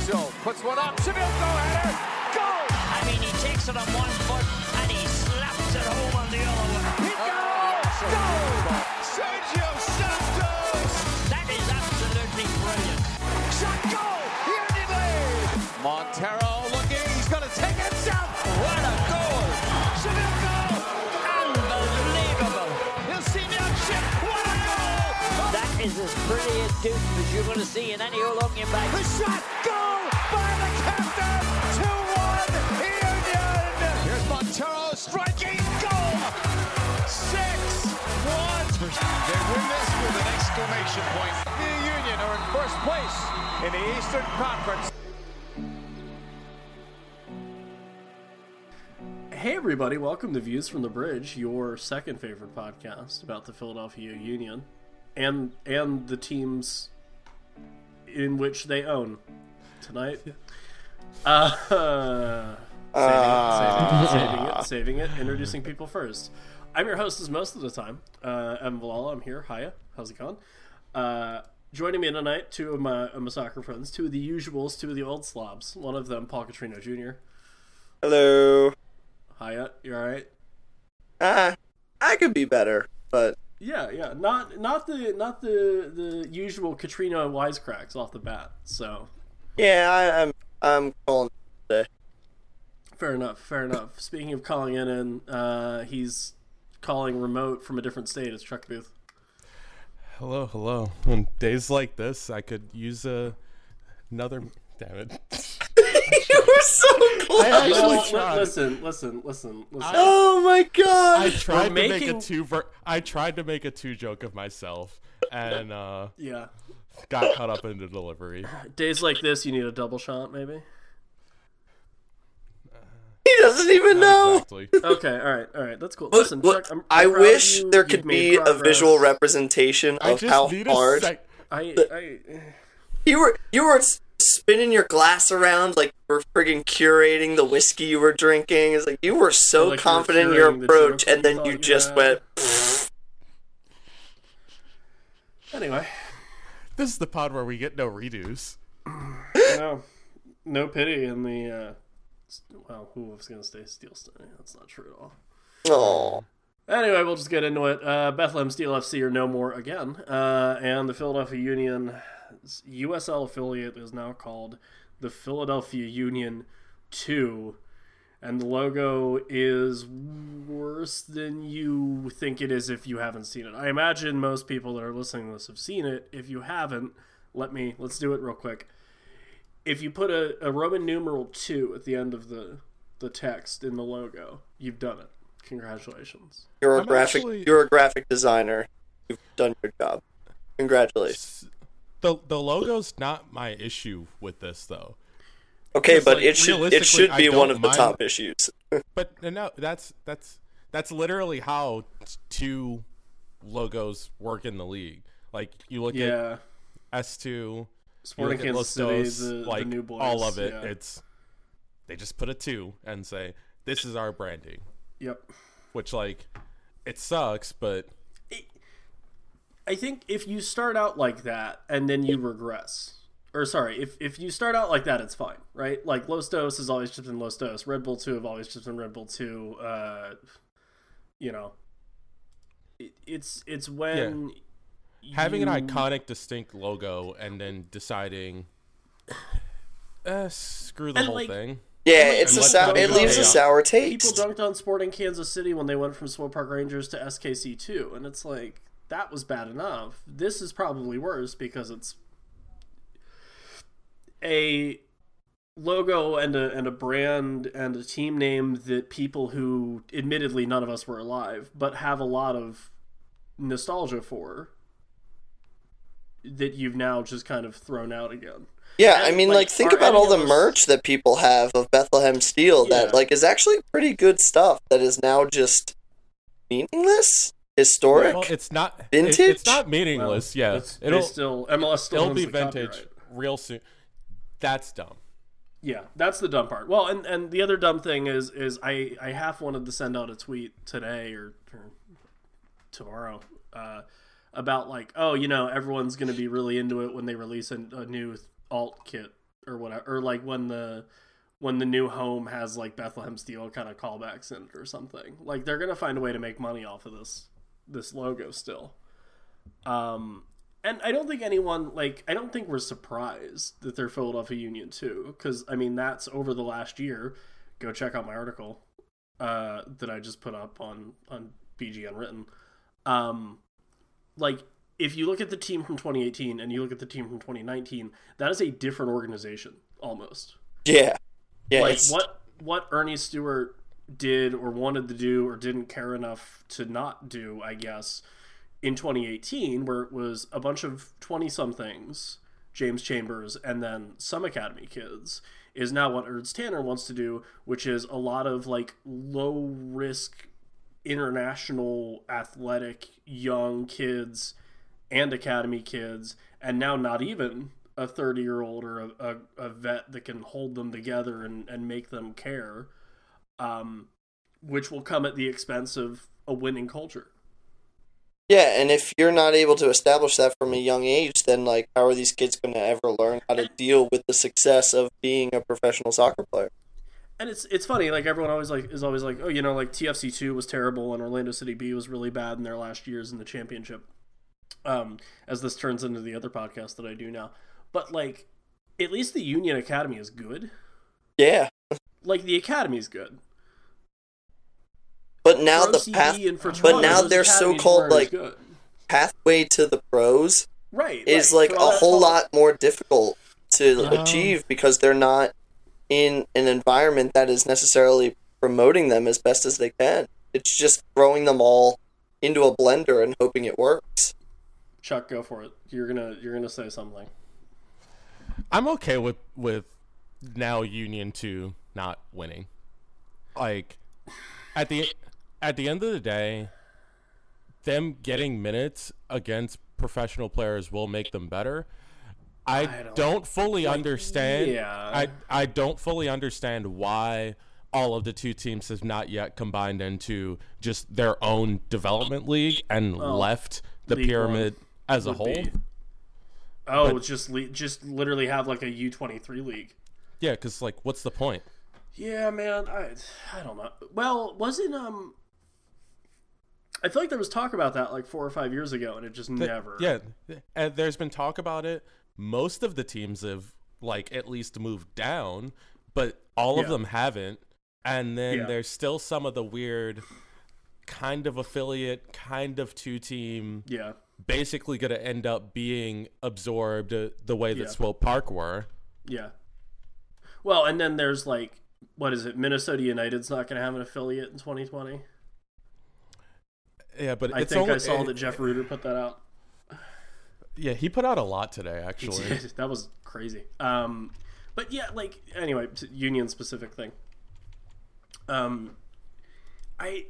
zone. Puts one up. Seville go header. Goal! I mean, he takes it on one foot and he slaps it home on the other one. He goes! Goal! Sergio Santos! That is absolutely brilliant. Shot goal! Union lead! Monteiro as pretty a deuce as you're going to see in any Olympian The bag. shot, goal by the captain, 2-1 Union. Here's Monteiro striking, goal, 6-1. They win this with an exclamation point. The Union are in first place in the Eastern Conference. Hey everybody, welcome to Views from the Bridge, your second favorite podcast about the Philadelphia Union and and the teams in which they own tonight. Uh, saving, it, saving, it, saving it, saving it, introducing people first. I'm your host as most of the time. Uh, Evan Valala, I'm here. Hiya, how's it going? Uh, joining me tonight, two of my, of my soccer friends, two of the usuals, two of the old slobs. One of them, Paul Catrino Jr. Hello. Hiya, you alright? Ah, I could be better, but Yeah, yeah, not not the not the the usual Katrina wisecracks off the bat. So yeah, I, I'm I'm calling today. fair enough, fair enough. Speaking of calling in, and uh, he's calling remote from a different state. It's Chuck Booth. Hello, hello. On days like this, I could use a another. Damn it! you were so close. I You know, actually tried. listen, listen, listen, listen. oh my god. I tried to make a two. Ver- I tried to make a two joke of myself, and uh, yeah, got caught up in the delivery. days like this, you need a double shot, maybe. he doesn't even know. Exactly. Okay, all right, all right, that's cool. Look, Listen, look, Chuck, I'm, I I'm proud of wish you. there You've could made be a visual representation I of just how need a hard sec. I, I, you were. You were s- spinning your glass around like you were friggin' curating the whiskey you were drinking. It's like you were so Like you were confident in your curating the approach, and then you you just had. went. anyway, This is the pod where we get no redos. no, no pity in the. Uh, well, who was gonna stay Steel City? That's not true at all. Oh, Anyway, we'll just get into it. Uh, Bethlehem Steel FC are no more again, uh, and the Philadelphia Union USL affiliate is now called the Philadelphia Union Two, and the logo is worse than you think it is if you haven't seen it. I imagine most people that are listening to this have seen it. If you haven't, let me let's do it real quick. If you put a, a Roman numeral two at the end of the the text in the logo, you've done it. Congratulations. you're a I'm graphic. actually- You're a graphic designer. You've done your job. Congratulations. The the logo's not my issue with this though. Okay, but like, it should it should be one of the mind- top issues. But no, no, that's that's that's literally how two logos work in the league. Like you look Yeah. at S two, Sporting look at Kansas City, Los Dos, uh, the, like the new boys. all of it. Yeah. It's they just put a two and say this is our branding, Yep. which like it sucks, but I think if you start out like that and then you regress, or sorry, if, if you start out like that, it's fine, right? Like Los Dos has always just been Los Dos. Red Bull 2 have always just been Red Bull 2. Uh, you know, it, it's it's when having you- an iconic, distinct logo and then deciding, eh, screw the And, whole like, thing. Yeah, it's a let sour, them it leaves go. a sour taste. people dunked on Sporting Kansas City when they went from Swope Park Rangers to SKC two, and it's like that was bad enough. This is probably worse because it's a logo and a and a brand and a team name that people who admittedly none of us were alive but have a lot of nostalgia for that you've now just kind of thrown out again. Yeah, I mean, like, like, think about all the those- merch that people have of Bethlehem Steel Yeah. that like is actually pretty good stuff that is now just meaningless, historic. Well, it's not it- Vintage? it's not meaningless. yeah, It's- it'll still MLS still it'll be the vintage copyright. real soon. That's dumb. Yeah, that's the dumb part. Well, and and the other dumb thing is is I I half wanted to send out a tweet today or, or tomorrow uh, about like oh you know everyone's gonna be really into it when they release a, a new alt kit or whatever, or like when the when the new home has like Bethlehem Steel kind of callbacks in it or something. Like they're gonna find a way to make money off of this this logo still. Um, and I don't think anyone like I don't think we're surprised that they're Philadelphia Union Two, because I mean that's over the last year. Go check out my article uh, that I just put up on on BG Unwritten. Um, like if you look at the team from 2018 and you look at the team from 2019, that is a different organization almost. Yeah, yeah. like what what Earnie Stewart did or wanted to do or didn't care enough to not do, I guess, in 2018, where it was a bunch of 20 somethings, James Chambers, and then some Academy kids, is now what Ernst Tanner wants to do, which is a lot of like low risk international athletic young kids and academy kids and now not even a 30 year old or a, a, a vet that can hold them together and, and make them care um, which will come at the expense of a winning culture. Yeah, and if you're not able to establish that from a young age, then like how are these kids going to ever learn how to deal with the success of being a professional soccer player? and it's it's funny like everyone always like is always like oh you know like TFC2 was terrible and Orlando City B was really bad in their last years in the championship um as this turns into the other podcast that I do now. But like at least the Union Academy is good. Yeah, like the Academy is good but now Pro the CB path, and for but now their so-called like pathway to the pros right is right. like a whole talk- lot more difficult to Um, achieve because they're not in an environment that is necessarily promoting them as best as they can. It's just throwing them all into a blender and hoping it works. Chuck go for it you're gonna you're gonna say something I'm okay with with now Union two not winning. Like at the at the end of the day, them getting minutes against professional players will make them better. I, don't- don't, fully understand. yeah. I I don't fully understand why all of the two teams have not yet combined into just their own development league and left the pyramid as a whole. be- oh But- just le- just literally have like a U23 league Yeah, because like, what's the point? Yeah, man, I I don't know. Well, wasn't um I feel like there was talk about that like 4 or 5 years ago and it just Th- never. Yeah, and there's been talk about it. Most of the teams have like at least moved down, but all of them haven't. And then Yeah. there's still some of the weird kind of affiliate, kind of two team, Yeah. basically going to end up being absorbed uh, the way that Yeah. Swope Park were. Yeah. Well, and then there's like what is it? Minnesota United's not going to have an affiliate in 2020. Yeah, but I it's think only, I saw it- that Jeff Rueter put that out. Yeah, he put out a lot today, actually. that was crazy. Um, but yeah, like anyway, union specific thing. Um, I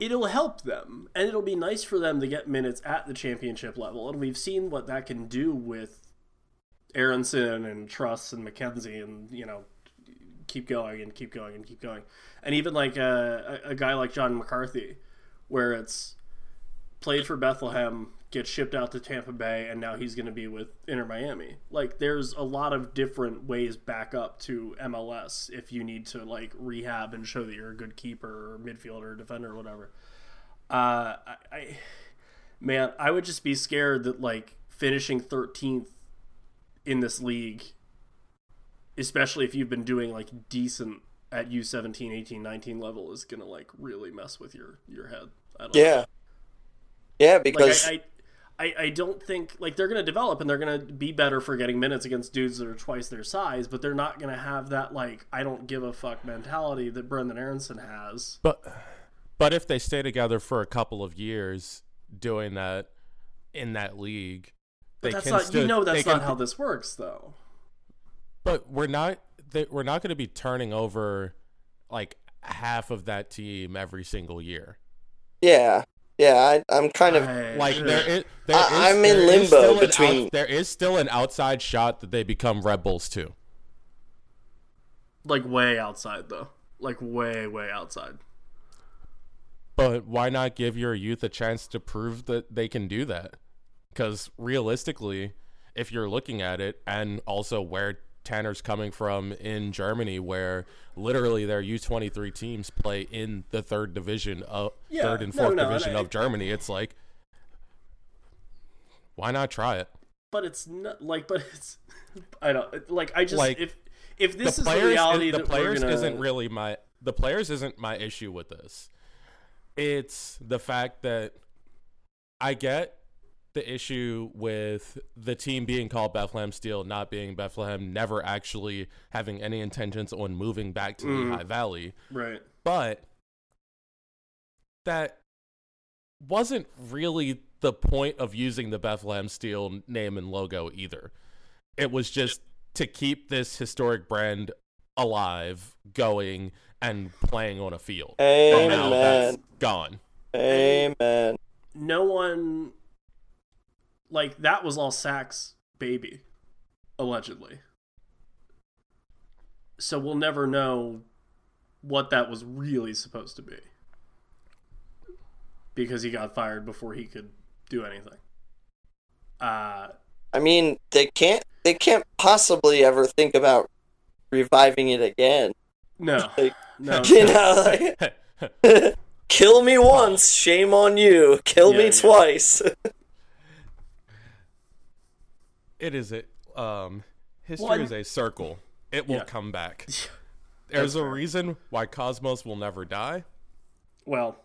it'll help them, and it'll be nice for them to get minutes at the championship level, and we've seen what that can do with Aaronson and Truss and McKenzie, and you know, keep going and keep going and keep going, and even like a, a, a guy like John McCarthy, where it's played for Bethlehem, gets shipped out to Tampa Bay, and now he's going to be with Inter Miami. Like, there's a lot of different ways back up to MLS if you need to like rehab and show that you're a good keeper or midfielder or defender or whatever. Uh, I, I, man, I would just be scared that like finishing 13th in this league, especially if you've been doing like decent at U17, 18, 19 level, is gonna like really mess with your your head. I don't know Yeah. Yeah, like because I, I, I, I don't think like they're gonna develop and they're gonna be better for getting minutes against dudes that are twice their size, but they're not gonna have that like I don't give a fuck mentality that Brenden Aaronson has. But but if they stay together for a couple of years doing that in that league, But they that's can not still, you know that's not can- how this works though. But we're not they, we're not going to be turning over like half of that team every single year. yeah, yeah, I, I'm kind of I- Like there is, there I, I'm in limbo still an between- out- there is still an outside shot that they become Red Bulls too. like way outside though, like way way outside. But why not give your youth a chance to prove that they can do that? Because realistically, if you're looking at it, and also where Tanner's coming from in Germany, where literally their U23 teams play in the third division of Yeah, third and fourth no, division and I- of Germany. It's like, why not try it? but it's not like, but it's I don't like. I just Like, if if this the is players, the reality the players gonna, isn't really my the players isn't my issue with this. It's the fact that I get the issue with the team being called Bethlehem Steel not being Bethlehem, never actually having any intentions on moving back to Mm. Lehigh Valley, right. but that wasn't really the point of using the Bethlehem Steel name and logo either. It was just to keep this historic brand alive, going, and playing on a field. And now that's Amen. gone. Amen. no one like that was all Sack's baby, allegedly. So we'll never know what that was really supposed to be. Because he got fired before he could do anything. Uh I mean, they can't they can't possibly ever think about reviving it again. no. Like, No. You know, like, kill me once, shame on you. Kill Yeah, me yeah. twice. It is a um history Well, is a circle. It will Yeah. come back. There's a reason why Cosmos will never die. Well,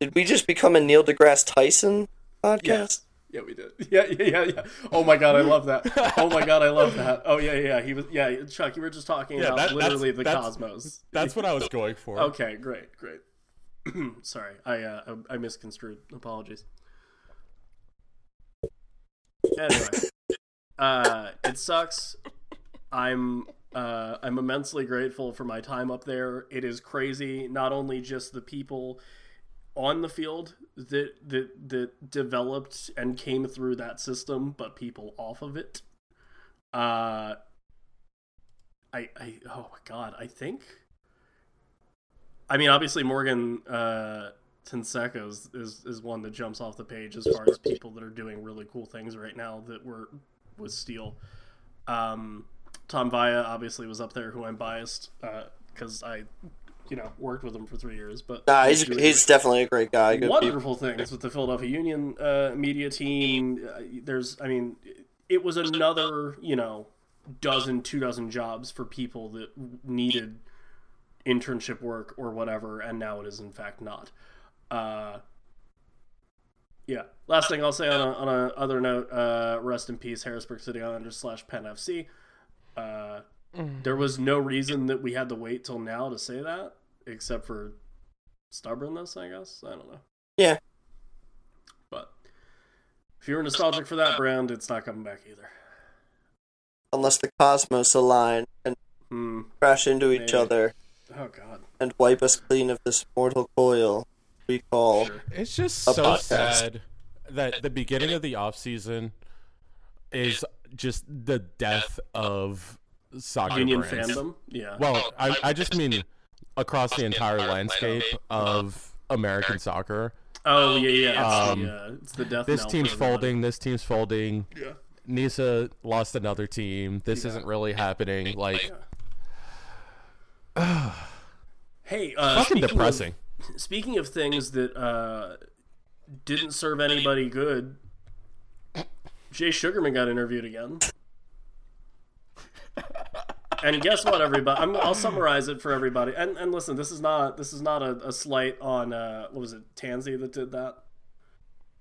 Did we just become a Neil deGrasse Tyson podcast? yes. Yeah, we did. Yeah, yeah, yeah, yeah. Oh my god, I love that. Oh my god, I love that. Oh yeah, yeah. He was. Yeah, Chuck, you were just talking Yeah, about that- that's- literally the that's- cosmos. That's what I was going for. Okay, great, great. Sorry, I uh, I I misconstrued. Apologies. Anyway, uh, it sucks. I'm uh, I'm immensely grateful for my time up there. It is crazy. Not only just the people on the field that that that developed and came through that system, but people off of it. Uh, I I oh my god, I think. I mean, obviously Morgan uh, Tenseca is, is is one that jumps off the page as far as people that are doing really cool things right now that were with Steel. Um, Tom Vaya obviously was up there, who I'm biased because I, you know, worked with him for three years. But Nah, he's he's definitely a great guy. Good people. wonderful things with the Philadelphia Union uh, media team. Uh, there's, I mean, it was another, you know, dozen, two dozen jobs for people that needed internship work or whatever, and now it is in fact not. Uh, yeah. Last thing I'll say on a, on a other note, uh, rest in peace, Harrisburg City Islanders slash Penn FC. Uh, there was no reason that we had to wait till now to say that, except for stubbornness, I guess. I don't know. Yeah. But if you're nostalgic for that brand, it's not coming back either. Unless the cosmos align and Hmm. crash into each Maybe. other Oh God. and wipe us clean of this mortal coil we call. Sure. It's just A so podcast. sad that the beginning of the off season is just the death of soccer Union brands. fandom. Yeah. Well, I, I just mean across the entire landscape of American soccer. oh yeah, yeah. It's, Um, the, uh, it's the death. This team's folding. This team's folding. Yeah. Nisa lost another team. This isn't really happening. Like, Hey, uh, fucking speaking of- depressing. Speaking of things that uh, didn't serve anybody good, Jay Sugarman got interviewed again. And guess what, everybody? I'm, I'll summarize it for everybody. And and listen, this is not this is not a, a slight on uh, what was it, Tansy that did that.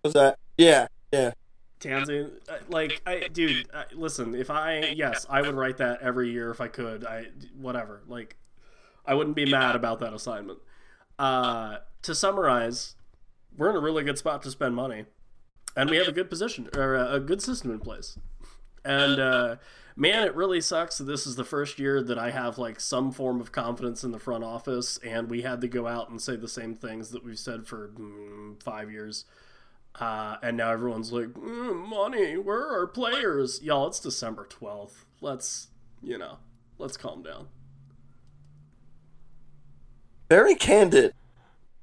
Was that? Yeah, yeah. Tansy, uh, like, I, dude, uh, listen. If I, yes, I would write that every year if I could. I, whatever. Like, I wouldn't be mad about that assignment. Uh, to summarize, we're in a really good spot to spend money, and we have a good position or a, good system in place. And uh, man, it really sucks that this is the first year that I have like some form of confidence in the front office, and we had to go out and say the same things that we've said for mm, five years. Uh, and now everyone's like, mm, money, where are players? Y'all, it's December 12th. Let's, you know, let's calm down. Very candid.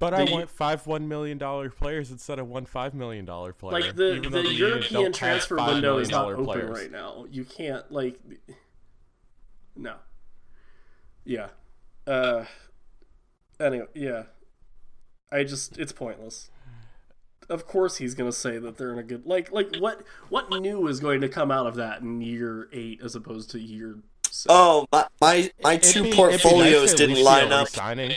But I want five one million dollar players instead of one five million dollar player. like the even though the European transfer window is not million open players. right now. You can't like no. Yeah. Uh anyway, yeah. I just it's pointless. Of course he's going to say that they're in a good like like what what new is going to come out of that in year 8 as opposed to year 6? Oh, my my, my two be- it'd nice portfolios didn't line up. re-signing.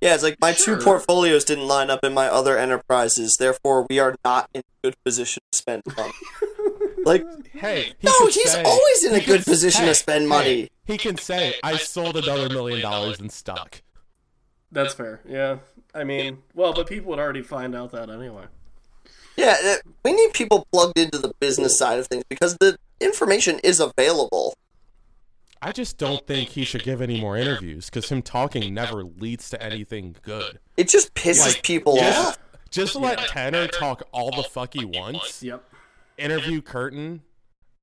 Yeah, it's like my Sure. two portfolios didn't line up in my other enterprises. Therefore, we are not in a good position to spend money. like, Hey, he no, he's say- always in a good could- position hey, to spend hey, money. he can say, "I sold another million dollars in stock." That's fair. Yeah. I mean, well, but people would already find out that anyway. Yeah, uh, we need people plugged into the business side of things because the information is available. I just don't think he should give any more interviews because him talking never leads to anything good. It just pisses Like, people just, off. just let Tanner talk all the fuck he wants, Yep. interview Curtin,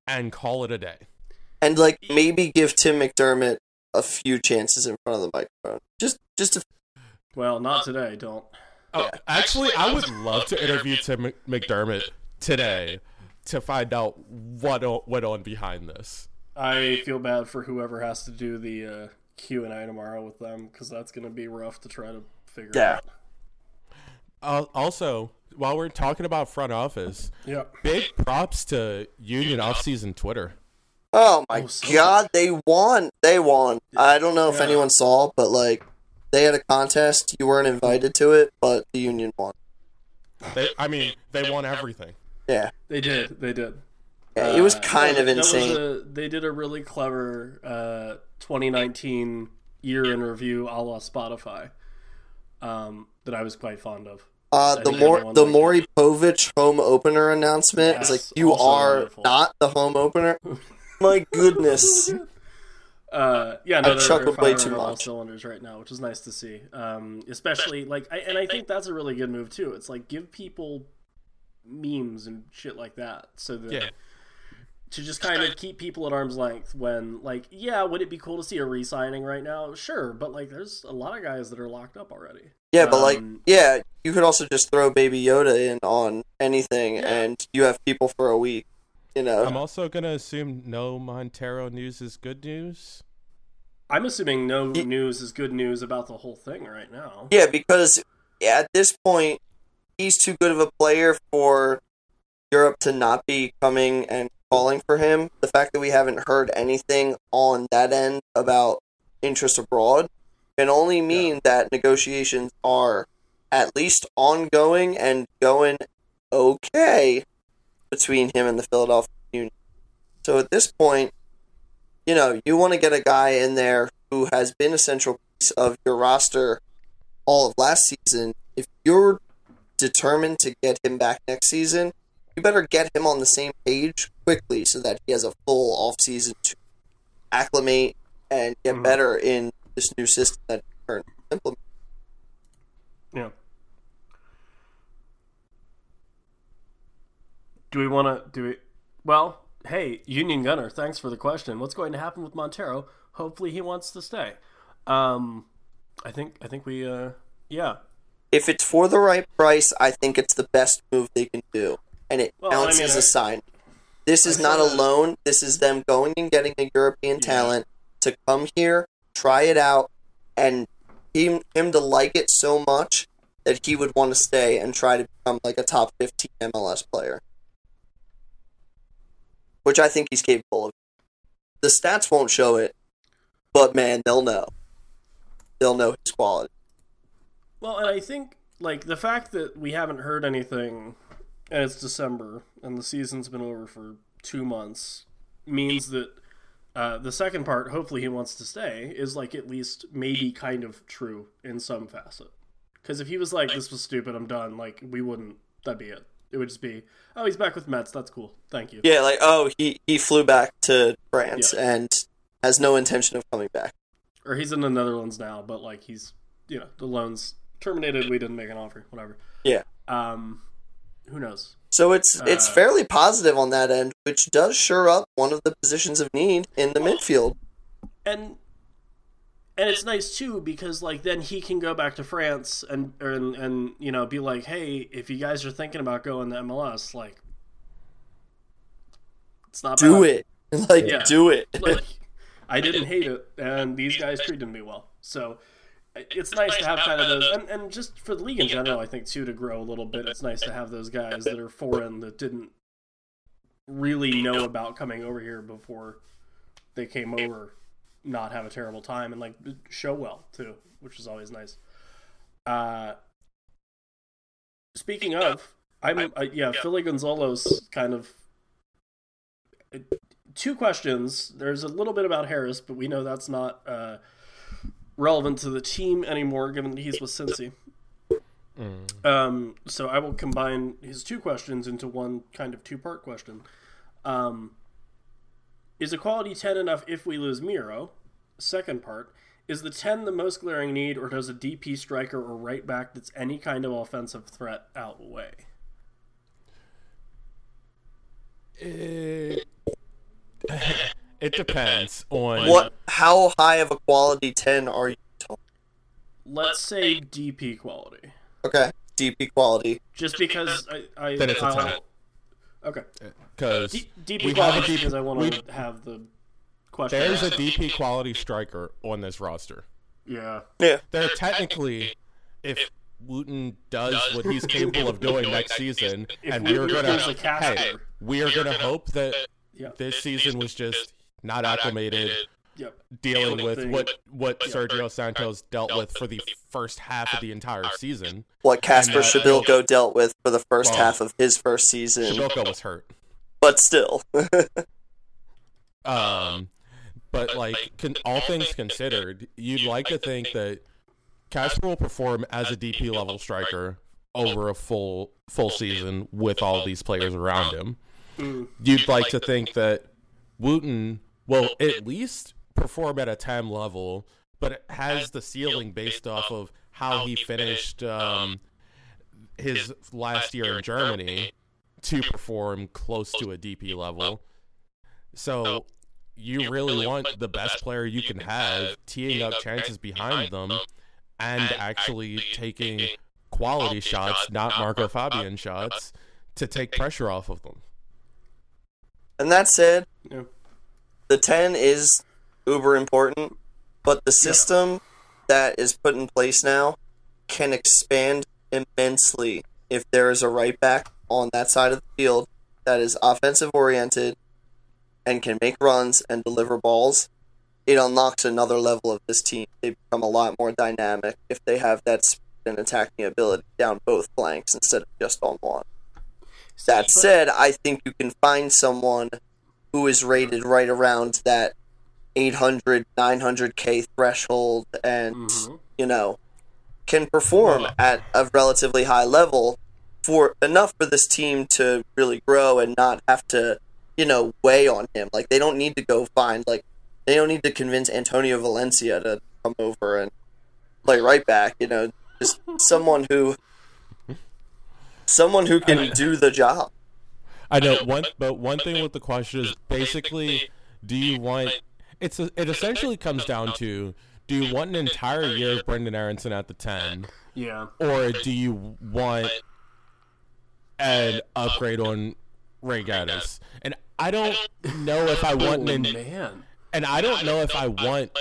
and call it a day. And like maybe give Tim McDermott a few chances in front of the microphone. Just just to, Well, not today, don't. Oh, actually, I would love to interview Tim Mc- McDermott today to find out what o- went on behind this. I feel bad for whoever has to do the uh, Q and A tomorrow with them because that's going to be rough to try to figure Yeah. out. Uh, also, while we're talking about front office, Yep. big props to Union offseason Twitter. Oh my Oh, so god, they won. They won. I don't know if Yeah. anyone saw, but like they had a contest. You weren't invited to it, but the union won. They, I mean, they won everything. Yeah. They did. They did. Yeah, it was Uh, kind that- of that was insane. a- they did a really clever uh, 2019 year in review a la Spotify um, that I was quite fond of. Uh, the think more the liked Maury Povich home opener announcement is like you are wonderful. not the home opener. My goodness. Uh, yeah, no, I they're, chuckled they're way too much. cylinders right now, which is nice to see. Um, especially like, I, and I think that's a really good move too. It's like give people memes and shit like that, so that Yeah. To just kind of keep people at arm's length. When like, yeah, would it be cool to see a re-signing right now? Sure, but like, there's a lot of guys that are locked up already. Yeah, but like Um, yeah, you could also just throw Baby Yoda in on anything, Yeah. and you have people for a week. You know. I'm also gonna assume no Monteiro news is good news. I'm assuming no news is good news about the whole thing right now. Yeah, because at this point, he's too good of a player for Europe to not be coming and calling for him. The fact that we haven't heard anything on that end about interest abroad can only mean that negotiations are at least ongoing and going okay between him and the Philadelphia Union. So at this point, you know, you want to get a guy in there who has been a central piece of your roster all of last season. If you're determined to get him back next season, you better get him on the same page quickly so that he has a full off season to acclimate and get Mhm. better in this new system that you're currently implementing. Yeah. Do we want to do it? Well, hey, Union Gunner, thanks for the question. What's going to happen with Monteiro? Hopefully, he wants to stay. Um, I think I think we uh yeah. If it's for the right price, I think it's the best move they can do, and it Well, I mean, as a sign. This is not a loan. This is them going and getting a European talent to come here, try it out, and him him to like it so much that he would want to stay and try to become like a top fifteen MLS player, which I think he's capable of. The stats won't show it, but man, they'll know. They'll know his quality. Well, and I think like the fact that we haven't heard anything, and it's December, and the season's been over for two months, means that uh, the second part, hopefully he wants to stay, is like at least maybe kind of true in some facet. Because if he was like, "This was stupid, I'm done," like we wouldn't. That'd be it. It would just be, "Oh, he's back with Metz. That's cool. Thank you." Yeah, like oh, he he flew back to France Yeah. and has no intention of coming back. Or he's in the Netherlands now, but like he's, you know, the loan's terminated. We didn't make an offer. Whatever. Yeah. Um, who knows? So it's it's Uh, fairly positive on that end, which does sure up one of the positions of need in the midfield. and and it's nice too because like then he can go back to France and and and you know be like, hey, if you guys are thinking about going to MLS, like, it's not Do bad. it. Like, Yeah. do it. Like, I didn't hate it, and these guys treated me well. So it's nice to have kind of those, and, and just for the league in general, I think too to grow a little bit. It's nice to have those guys that are foreign that didn't really know about coming over here before they came over, not have a terrible time and like show well too, which is always nice. Uh, speaking of, I'm uh, yeah, Philly Gonzalo's kind of two questions. There's a little bit about Harris, but we know that's not uh, relevant to the team anymore, given that he's with Cincy. Um, so I will combine his two questions into one kind of two-part question. Um, is a quality 10 enough if we lose Miro? Second part, is the 10 the most glaring need, or does a DP striker or right back that's any kind of offensive threat outweigh? It, it depends on What? How high of a quality ten are you? talking? Let's say DP quality. Okay, DP quality. Just because I, I Then it's a I'll- 10. Okay. because D- DP we have quality a DP because I want to have the question. there's a. DP quality striker on this roster. yeah. Yeah. They're technically, if Wooten does what he's capable of doing next season, If and we are gonna, is a caster. hey, we are gonna hope that Yeah. this season was just not acclimated Yep. dealing with thing. what what Sergio Santos dealt with for the first half of the entire season. What Kacper And, uh, Przybyłko dealt with for the first Well, half of his first season, Przybyłko was hurt. but still. Um, but like con- all things considered, you'd like to think that Kacper will perform as a DP level striker over a full full season with all these players around him. Mm. You'd like to think that Wooten will at least perform at a 10 level, but it has the ceiling based off of how he finished um, his last year in Germany to perform close to a DP level. So you really want the best player you can have teeing up chances behind them and actually taking quality shots, not Marco Fabian shots, to take pressure off of them. And that said, Yeah. The 10 is uber important, but the system that is put in place now can expand immensely if there is a right back on that side of the field that is offensive oriented and can make runs and deliver balls. It unlocks another level of this team. They become a lot more dynamic if they have that speed and attacking ability down both flanks instead of just on one. That said, I think you can find someone who is rated right around that 800, 900k threshold and, Mhm. you know, can perform at a relatively high level for enough for this team to really grow and not have to, you know, weigh on him. Like, they don't need to go find, like, they don't need to convince Antonio Valencia to come over and play right back, you know, just someone who. Someone who can do the job. I know one, but one thing with the question is basically, do you want? It's a, it essentially comes down to do you want an entire year of Brenden Aaronson at the ten, Yeah. or do you want an upgrade on Ray Gaddis? And I don't know if I want an man. and I don't know if I want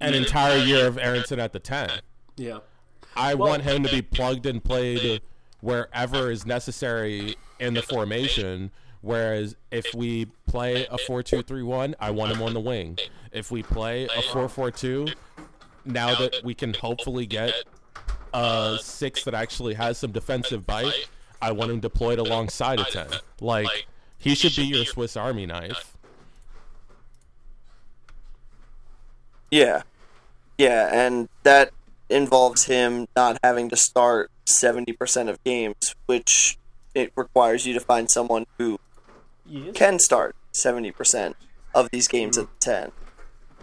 an entire year of Aaronson at the ten. Yeah. I want him to be plugged and played wherever is necessary in the formation. Whereas if we play a 4 2 3 1, I want him on the wing. If we play a 4 4 2, now that we can hopefully get a 6 that actually has some defensive bite, I want him deployed alongside a 10. Like, he should be your Swiss Army knife. Yeah. Yeah, and that involves him not having to start 70% of games, which it requires you to find someone who Yes. can start 70% of these games mm-hmm. at 10.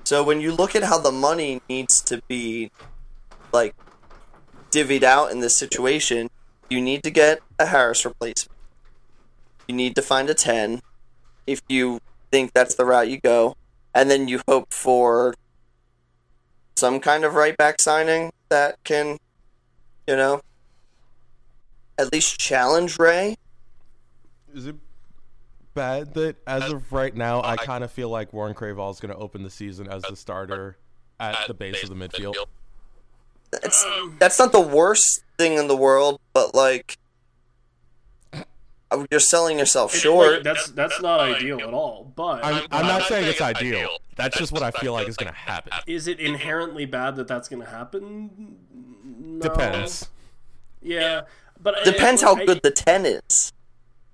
So when you look at how the money needs to be like divvied out in this situation, you need to get a Harris replacement. You need to find a 10 if you think that's the route you go, and then you hope for some kind of right back signing that can, you know, at least challenge Ray. Is it bad that as of right now, I kind of feel like Warren Creavalle is going to open the season as the starter at the base of the midfield? That's that's not the worst thing in the world, but like uh, you're selling yourself It- short. like, that's that's not ideal at all. But I'm, I'm not saying it's ideal. That's just what I feel like is going to happen. is it inherently bad that that's going to happen? No. Depends. Yeah, but Depends I- how I- good the ten is.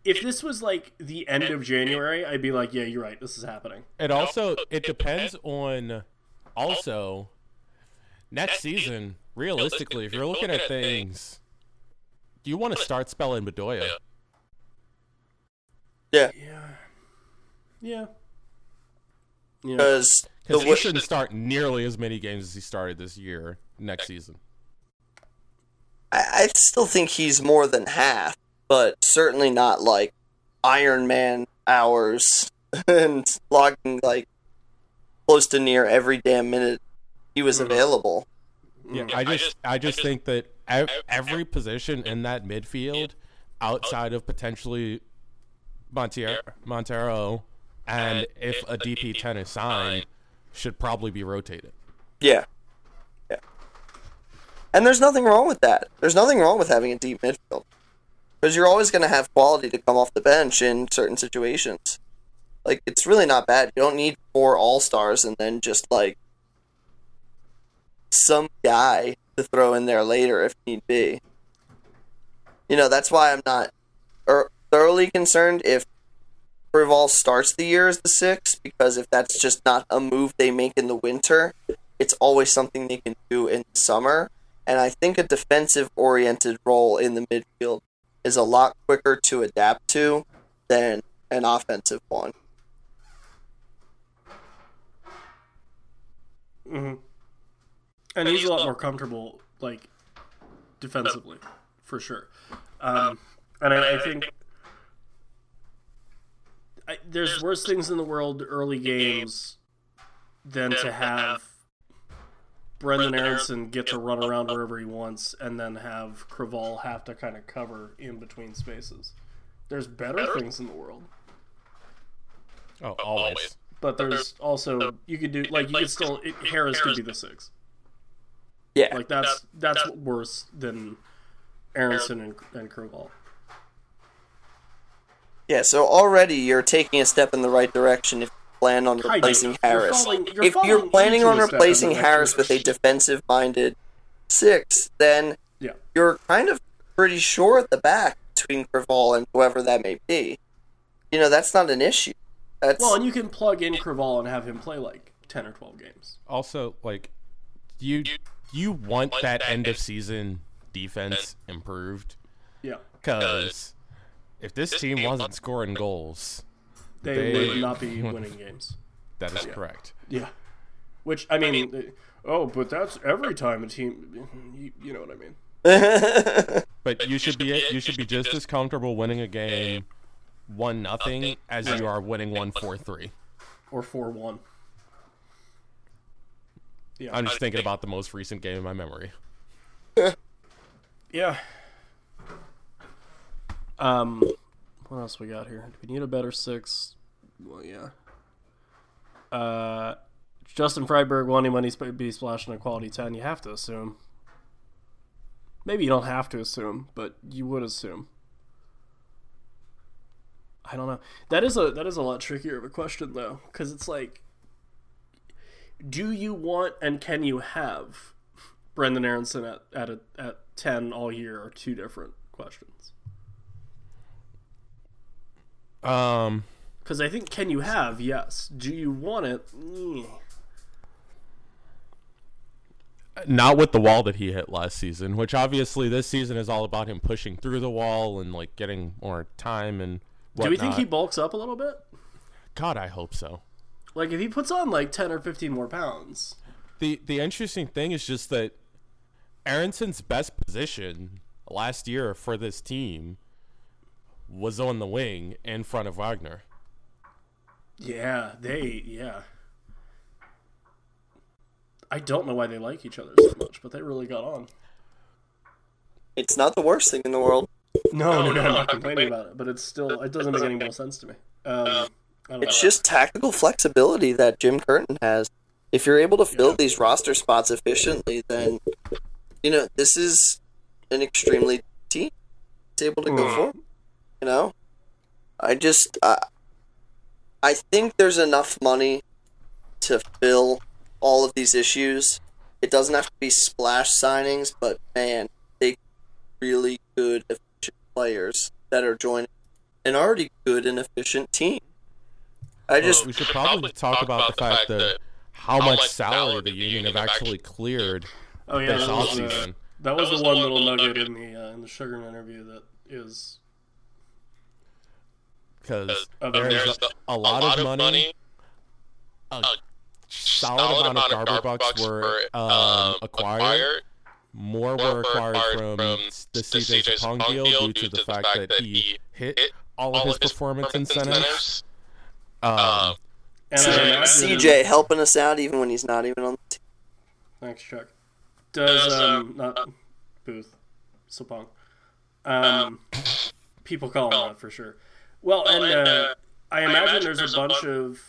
If this was like the end of January, I'd be like, yeah, you're right. This is happening. It also it depends on also next season. Realistically, if you're looking at things, do you want to start spelling Bedoya? Yeah, Yeah. Yeah. Yeah. because the Because he shouldn't start nearly as many games as he started this year next season. I, I still think he's more than half, but certainly not like Iron Man hours and logging like close to near every damn minute he was mm-hmm. available. Yeah, I just I just think that ev- every position in that midfield, outside of potentially Monteiro, Monteiro and if a DP ten is signed, should probably be rotated. Yeah. Yeah. And there's nothing wrong with that. There's nothing wrong with having a deep midfield. Because you're always going to have quality to come off the bench in certain situations. Like, it's really not bad. You don't need four all stars and then just, like, some guy to throw in there later if need be. You know, that's why I'm not er, thoroughly concerned if Rival starts the year as the six, because if that's just not a move they make in the winter, it's always something they can do in the summer. And I think a defensive oriented role in the midfield is a lot quicker to adapt to than an offensive one. Mhm. and he's a lot more comfortable, like defensively, for sure. Um, and I, I think I, there's worse things in the world early games than to have Brenden Aaronson get to run around wherever he wants, and then have Creavalle have to kind of cover in between spaces. There's better things in the world. Oh, always. But there's also you could do like you could still it, Harris could be the six. Yeah. Like that's that's worse than Aaronson and and Creavalle. Yeah, so already you're taking a step in the right direction if you plan on Kind of. replacing You're Harris. you're if you're planning on of a step in replacing the right Harris with a defensive minded six, then Yeah. you're kind of pretty sure at the back between Creavalle and whoever that may be. You know, that's not an issue. That's Well, and you can plug in Creavalle and have him play like ten or twelve games. Also, like you you want that end of season defense improved Yeah. because if this team wasn't scoring goals, They, They- would not be winning games. that is correct. Yeah. Which I mean, uh, oh, but that's every time a team. You, you know what I mean? But you should be you should be just as comfortable winning a game one nothing as you are winning one four three. Or four one. Yeah. I'm just thinking about the most recent game in my memory. Yeah. Um, what else we got here? Do we need a better six? Well, yeah. Uh, Justin Freiberg wanting money sp- be splashing a quality ten. You have to assume. Maybe you don't have to assume, but you would assume. I don't know. That is a that is a lot trickier of a question though, because it's like, do you want and can you have Brenden Aaronson at at a, at ten all year are two different questions. Um, Because I think can you have yes. Do you want it? Not with the wall that he hit last season, which obviously this season is all about him pushing through the wall and like getting more time and. Do we think he bulks up a little bit? God, I hope so. Like if he puts on like ten or fifteen more pounds. The the interesting thing is just that Aaronson's best position last year for this team was on the wing in front of Wagner. Yeah, they yeah. I don't know why they like each other so much, but they really got on. It's not the worst thing in the world. No, no, no, I'm not complaining about it, but it's still it doesn't make any more sense to me. Um, It's know. just tactical flexibility that Jim Curtin has. If you're able to fill these roster spots efficiently, then you know this is an extremely team. It's able to go Mhm. For. You know, I just uh, I think there's enough money to fill all of these issues. It doesn't have to be splash signings, but man, they really good efficient players that are joining an already good and efficient team. I just we should probably talk about the fact that how much salary the union have actually cleared oh yeah, this that was, the, offseason. that was the one little nugget in the uh, in the Sugarman interview that is because of there's there's a, a lot of money. A solid amount of Garber bucks were um, acquired. More were acquired from the CJ Sapong deal due to the fact that he hit all of his performance incentives. Um, and I imagine, CJ helping us out even when he's not even on the team. Thanks, Chuck. Does um not Booth, Sapong. Um, people call him that for sure. Well, and uh, I imagine there's a bunch of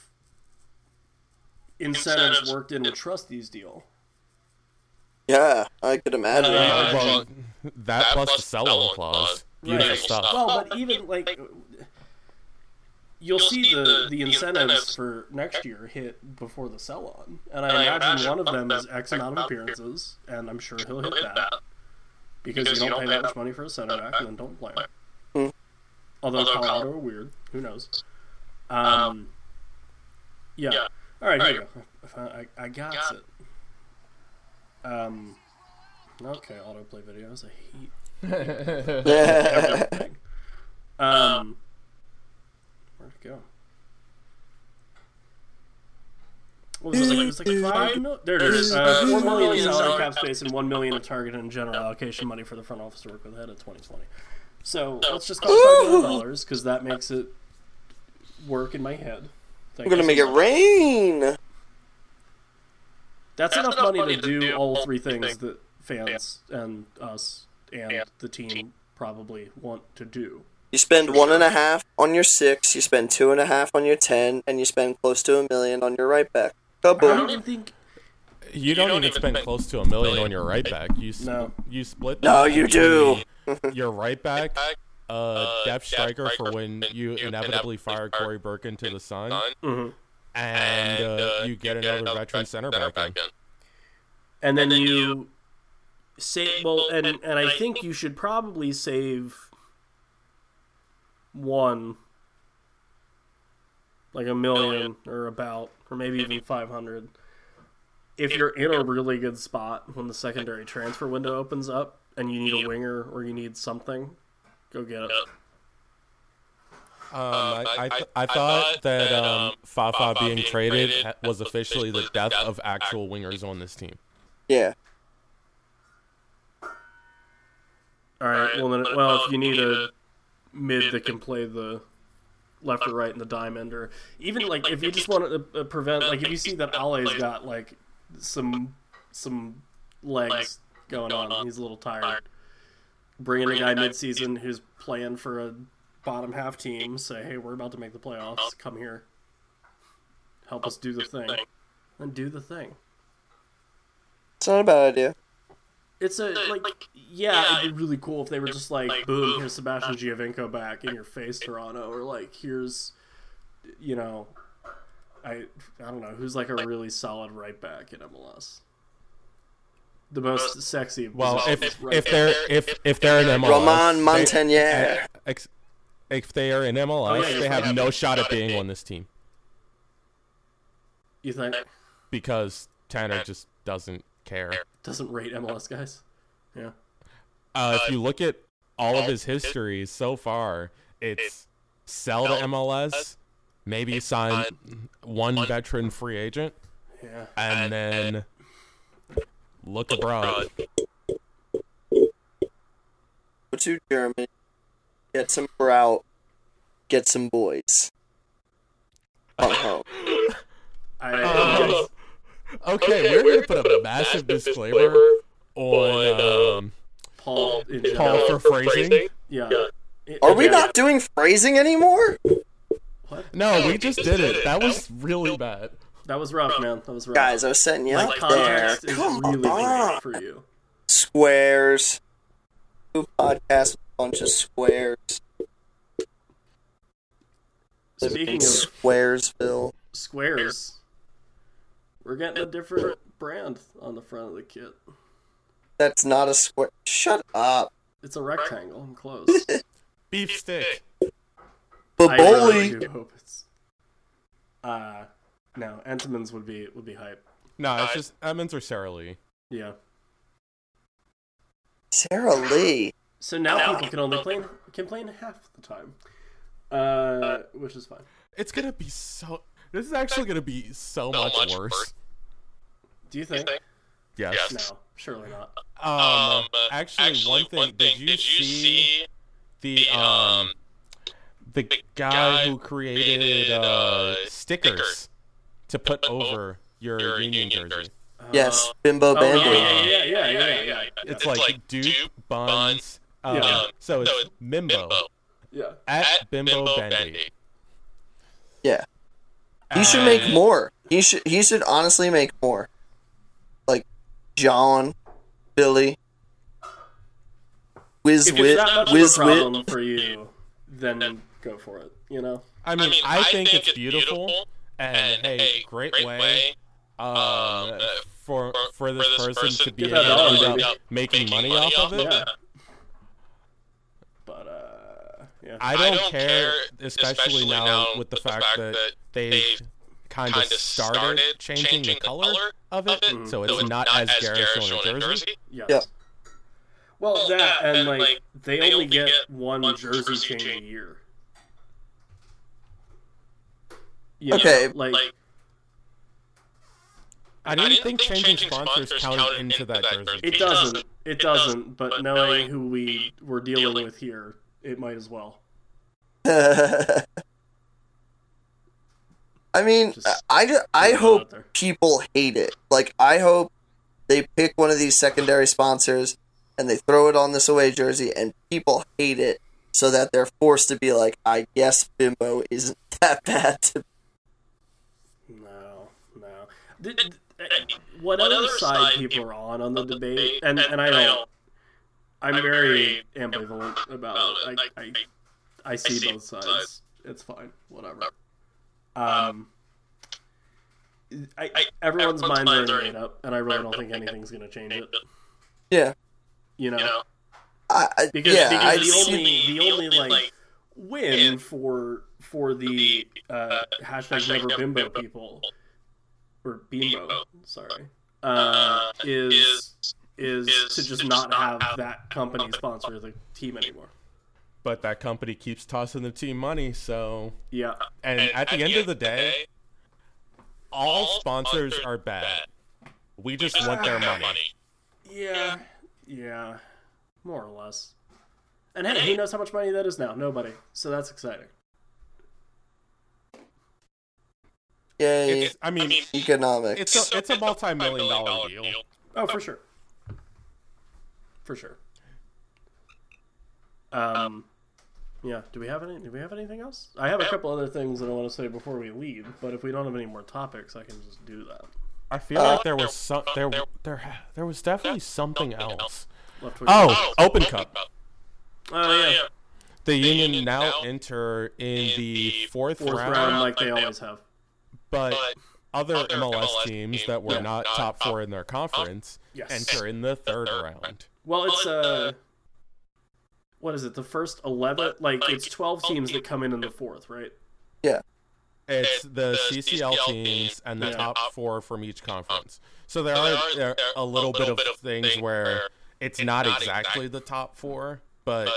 incentives worked in with Trusty's deal. Yeah, I could imagine. Uh, well, that plus the sell-on clause. Beautiful Right. stuff. Well, but even like you'll see the the incentives for next year hit before the sell on, and I imagine one of them is X amount of appearances, and I'm sure he'll hit that because you don't pay that much money for a center back and then don't play. Hmm. Although Colorado are weird, who knows? Um, yeah. All right, here we go. I, I, I got it. Um, okay, autoplay videos. I hate everything. Um, where'd it go? What was it? Like, it was like five mil- There it is. Uh, Four million in salary cap space and one million in target and general allocation money for the front office to work with ahead of 2020. So let's just call it five million dollars because that makes it work in my head. Thank We're gonna make so it rain. That's enough money to do all three things that fans and us and the team probably want to do. You spend one and a half on your six, you spend two and a half on your ten, and you spend close to a million on your right back. I don't even think You don't, even spend close to a million on your right back. You s- No. you split. No, you do. between Your right back, uh, depth striker for when you inevitably fire Cory Burke into the Sun, Mhm. and uh, you get another veteran center back in. and then you save well and and I think you should probably save one like a million or about or maybe even 500 if you're in a really good spot when the secondary transfer window opens up and you need a winger or you need something go get it. Um, I, I, th- I thought that um, Fafa being traded ha- was officially the death of actual wingers on this team. Yeah, all right well then well if you need a mid that can play the left or right in the diamond or even like if you just want to uh, prevent like if you see that Ale's got like some some legs going on. he's a little tired. Bring in a guy mid-season who's playing for a bottom half team. Say hey we're about to make the playoffs. Come here. Help us do the thing. and do the thing. It's not a bad idea. It's a like, yeah, it'd be really cool if they were just like, boom, here's Sebastian Giovinco back in your face, Toronto, or like, here's, you know, I I don't know who's like a really solid right back in MLS. The most sexy. Well, position if is right if they're if if they're in MLS, Roman Montagnier. ex- if they are in MLS, Oh, yeah, they you're have no shot at being on this team you think because Tanner just doesn't care. doesn't rate MLS guys, yeah. Uh, if you look at all of his histories so far, it's sell to MLS, maybe sign one veteran free agent, Yeah, and then look abroad. Go to Germany, get some grout, get some boys. Come home. I, okay, we're gonna put a massive disclaimer on um, Paul in Paul general. for phrasing. Yeah. Are we Yeah. not doing phrasing anymore? What? No, we just did it. That was really bad. That was rough, man. That was rough. Guys, I was setting you like up there. Come really on. for you. Squares. Two podcasts, bunch of squares. Speaking in of Squaresville. squares, we're getting a different brand on the front of the kit. That's not a square. Shut up. It's a rectangle. I'm close. Beef stick. I really Boboli. do hope it's. Uh, no, Entenmann's would be would be hype. No, it's just Edmonds or Sara Lee. Yeah. Sara Lee. So now people can only play can play in half the time, uh, which is fine. It's gonna be so. This is actually gonna be so much worse. Do you think? Yes. No, surely not. Um, actually, one thing. Did you see the um the guy who created uh stickers to put over your Union jersey? Yes, Bimbo Oh, yeah, Band-Aid. yeah, yeah, yeah, yeah, yeah, yeah. It's like Duke Buns. Um, Yeah. So it's Mimbo Yeah. at Bimbo Bendy. Yeah. He should make more. He should he should honestly make more. Like John, Billy, Whiz If it's Wit, that much Whiz of a problem Wit. for you, then go for it. You know. I mean, I, think, it's beautiful, and, a great, way, um, for for this person to be able to end up making money off of it. Yeah. But uh, yeah. I don't, care, especially, now with the fact that they've kind of started changing the color of it, so it's not as Garrison on a jersey. Yes. Yeah. Well, that and like they only get one jersey change a year. You know, Okay. like I didn't think changing sponsors counted into that jersey. it doesn't. It doesn't. But knowing who we were dealing with here, it might as well. I mean, Just I, ju- I put it out hope people hate it. Like, I hope they pick one of these secondary sponsors and they throw it on this away jersey and people hate it so that they're forced to be like, I guess Bimbo isn't that bad to No, no. Did, did- uh, whatever side people are on on the debate, and and I don't. I'm very ambivalent about it. I I, I see both sides. It's fine. Whatever. Um. I, everyone's minds are made up, and I really don't think anything's gonna change it. Yeah. You know, I, I, because yeah, because I the see. only the only like win for for the uh, hashtag never bimbo people or bimbo, sorry, uh, is is to just not have that company sponsor the team anymore. But that company keeps tossing the team money, so Yeah, and, at, the end, of the day, all sponsors are bad. We just want their money. yeah, yeah, more or less. And hey, who knows how much money that is now? Nobody. So that's exciting. Yay, It's, I mean, economics. it's a it's a multi-million dollar deal. Oh, for sure. For sure. Um, yeah. Do we have any? Do we have anything else? I have a couple other things that I want to say before we leave, but if we don't have any more topics, I can just do that. I feel like there was some there there there was definitely something else. Left Oh, Open Cup. Oh, yeah. The Union now enter in the fourth, Fourth round, round, like they always have. But other MLS teams that were Yeah. not top four in their conference Yes. enter in the third round. Well, it's uh, what is it? The first eleven? Like it's twelve teams that come in in the fourth, right? yeah. It's the CCL teams and the Yeah. top four from each conference. So there are there are a little bit of things where it's not exactly the top four, but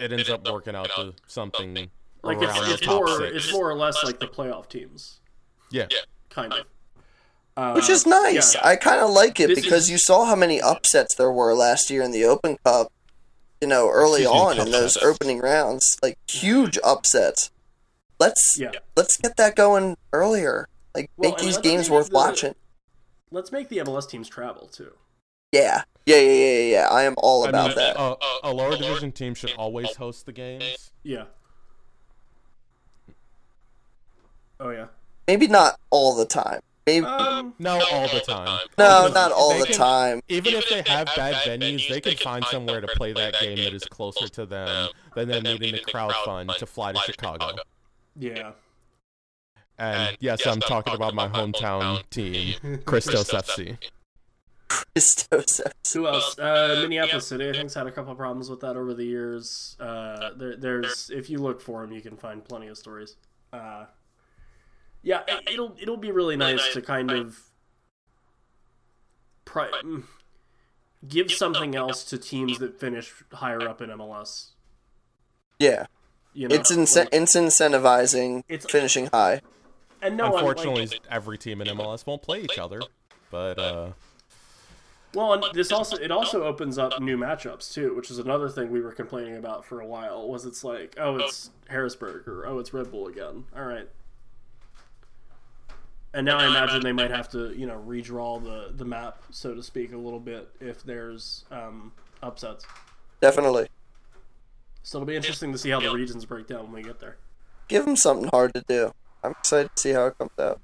it ends up working out to something Like around it's, the it's top more six. it's more or less like the playoff teams, Yeah. kind of. Uh, Which is nice. yeah. I kind of like it This because is- you saw how many upsets there were last year in the Open Cup. You know, early Excuse me, on in those sets. opening rounds, like huge upsets. Let's Yeah. let's get that going earlier. Like Well, make these games worth the- watching. let's make the MLS teams travel too. Yeah, yeah, yeah, yeah, yeah. yeah. I am all I about mean, that. uh, a lower division team should always host the games. Yeah. Oh yeah. Maybe not all the time. Maybe Um, No, all the time. no, not all the can- time. Even if they have bad venues, they can find somewhere to play that game that is closer to them than them needing to crowd fund to fly to Chicago. yeah. And yes, I'm talking about my hometown team, Christos FC. Christos. Who else? Uh, Minneapolis City, I think's had a couple of problems with that over the years. Uh, there, there's if you look for them, you can find plenty of stories. Uh, yeah, it, it'll it'll be really nice to kind of pri- mm, give something else to teams that finish higher up in MLS. Yeah, You know, it's ince- Like- it's incentivizing It's- finishing high. and no, one, like- Unfortunately, every team in MLS won't play each other. But uh, Well, and this also it also opens up new matchups too, which is another thing we were complaining about for a while. Was it's like, oh, it's Harrisburg or oh, it's Red Bull again. All right. And now I imagine they might have to, you know, redraw the the map, so to speak, a little bit if there's um, upsets. Definitely. So it'll be interesting to see how the regions break down when we get there. Give them something hard to do. I'm excited to see how it comes out.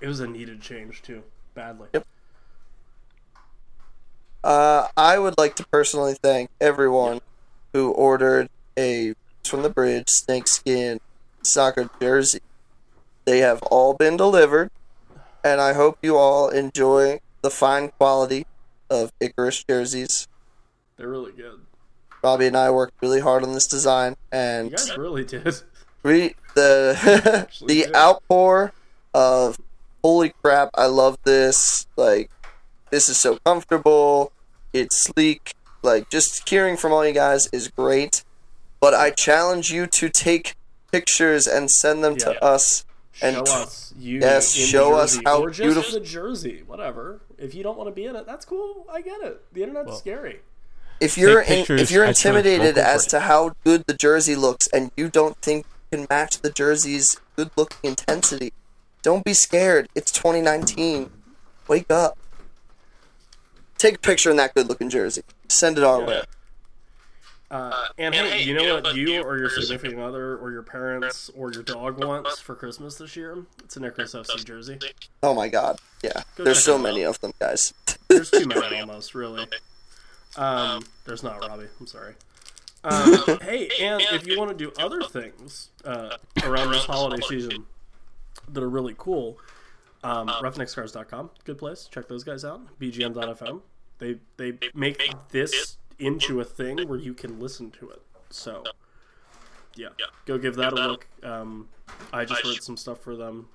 It was a needed change too, badly. Yep. Uh, I would like to personally thank everyone who ordered a from the bridge snakeskin soccer jersey. They have all been delivered, and I hope you all enjoy the fine quality of Icarus jerseys. They're really good. Robbie and I worked really hard on this design, You and guys really did. we the the did. outpour of holy crap i love this like this is so comfortable it's sleek like just hearing from all you guys is great but i challenge you to take pictures and send them Yeah. to us and show us you. Yes, in show us how or just beautiful- the jersey, whatever. If you don't want to be in it, that's cool. I get it. The internet's scary. if you're in, if you're intimidated as to how good the jersey looks and you don't think you can match the jersey's good looking intensity don't be scared it's 2019 wake up take a picture in that good looking jersey send it our way Uh, and hey, you know what you or your significant other or your parents or your dog wants for Christmas this year? It's an Icarus FC jersey. oh my god yeah Go there's so them many of them guys There's too many almost, really. Um, there's not Robbie. I'm sorry. Um, hey, and if you want to do other things uh, around this holiday season that are really cool, um, roughneckscarves.com, good place. Check those guys out. BGN.fm. They they make this into a thing where you can listen to it. So, yeah, go give that a look. Um, I just wrote some stuff for them,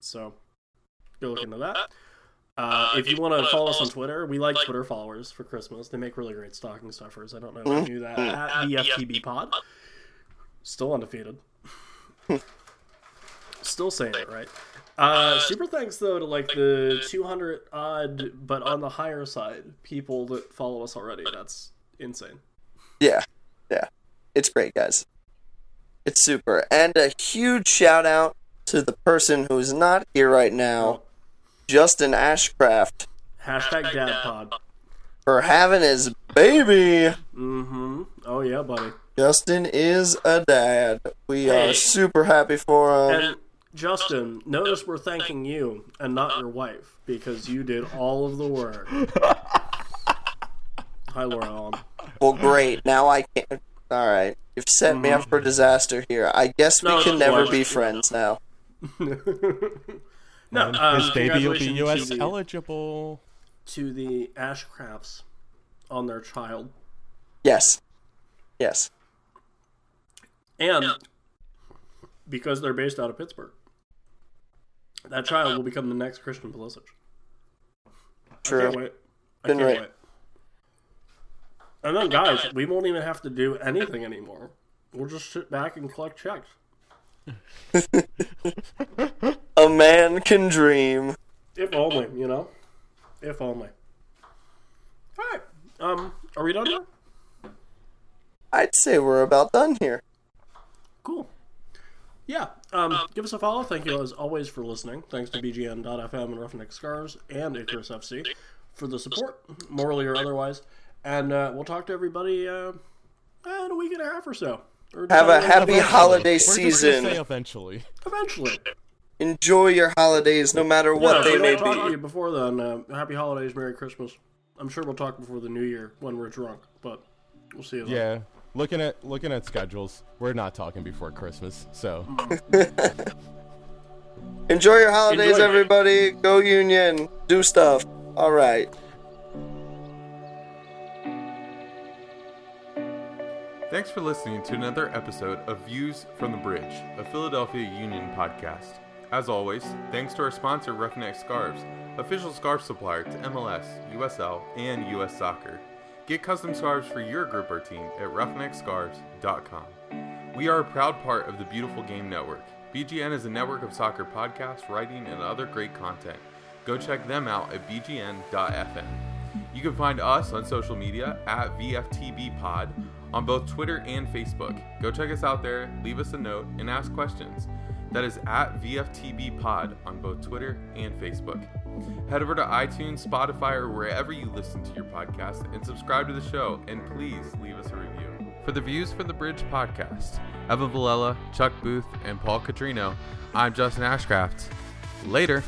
so go look into that. Uh, if you want to follow us on Twitter, we like Twitter followers for Christmas. They make really great stocking stuffers. I don't know if you knew that. At the FTB Pod, still undefeated. still saying it right. Uh, uh, super thanks though to like the 200 odd, but on the higher side, people that follow us already. That's insane. yeah yeah it's great guys it's super and a huge shout out to the person who's not here right now justin ashcraft Hashtag DadPod. for having his baby Mm-hmm. Oh yeah, buddy. Justin is a dad. We Hey. are super happy for him. And Justin, notice we're thanking you and not your wife because you did all of the work. Hi, Laura Allen. well, great. Now I can't. All right, you've set me up for disaster here. I guess we Mm-hmm. Can no, never no. be friends now. No, um, his baby will be congratulations U.S. to the- eligible. to the Ashcrafts on their child, Yes, yes. and because they're based out of Pittsburgh, that child will become the next Christian Pulisic. I True. can't wait. I Been can't right. wait. And then, guys, we won't even have to do anything anymore. We'll just sit back and collect checks. A man can dream. If only, you know? If only. Alright. Um, are we done here? I'd say we're about done here. Cool. Yeah. Um, give us a follow. Thank you as always for listening. Thanks to BGN.FM and Roughneck Scarves and Icarus FC for the support, morally or otherwise. And uh, we'll talk to everybody uh, in a week and a half or so. Or Have a happy eventually. holiday We're season. say eventually. Eventually. Enjoy your holidays, no matter what Yeah, they may won't to you be. before then. Uh, happy holidays, Merry Christmas. I'm sure we'll talk before the New Year when we're drunk, but we'll see you then. Yeah. Looking at looking at schedules, we're not talking before Christmas, so Enjoy your holidays, Enjoy. everybody. Go Union. Do stuff. All right. Thanks for listening to another episode of Views from the Bridge, a Philadelphia Union podcast. As always, thanks to our sponsor, Roughneck Scarves, official scarf supplier to MLS, USL, and US Soccer. Get custom scarves for your group or team at roughneckscarves.com. We are a proud part of the Beautiful Game Network. BGN is a network of soccer podcasts, writing, and other great content. Go check them out at bgn.fm. You can find us on social media at VFTBpod on both Twitter and Facebook. Go check us out there, leave us a note, and ask questions. That is at VFTBpod on both Twitter and Facebook. Head over to iTunes, Spotify, or wherever you listen to your podcast and subscribe to the show, and please leave us a review. For the Views from the Bridge podcast, Evan Villela, Chuck Booth, and Paul Catrino, I'm Justin Ashcraft. Later.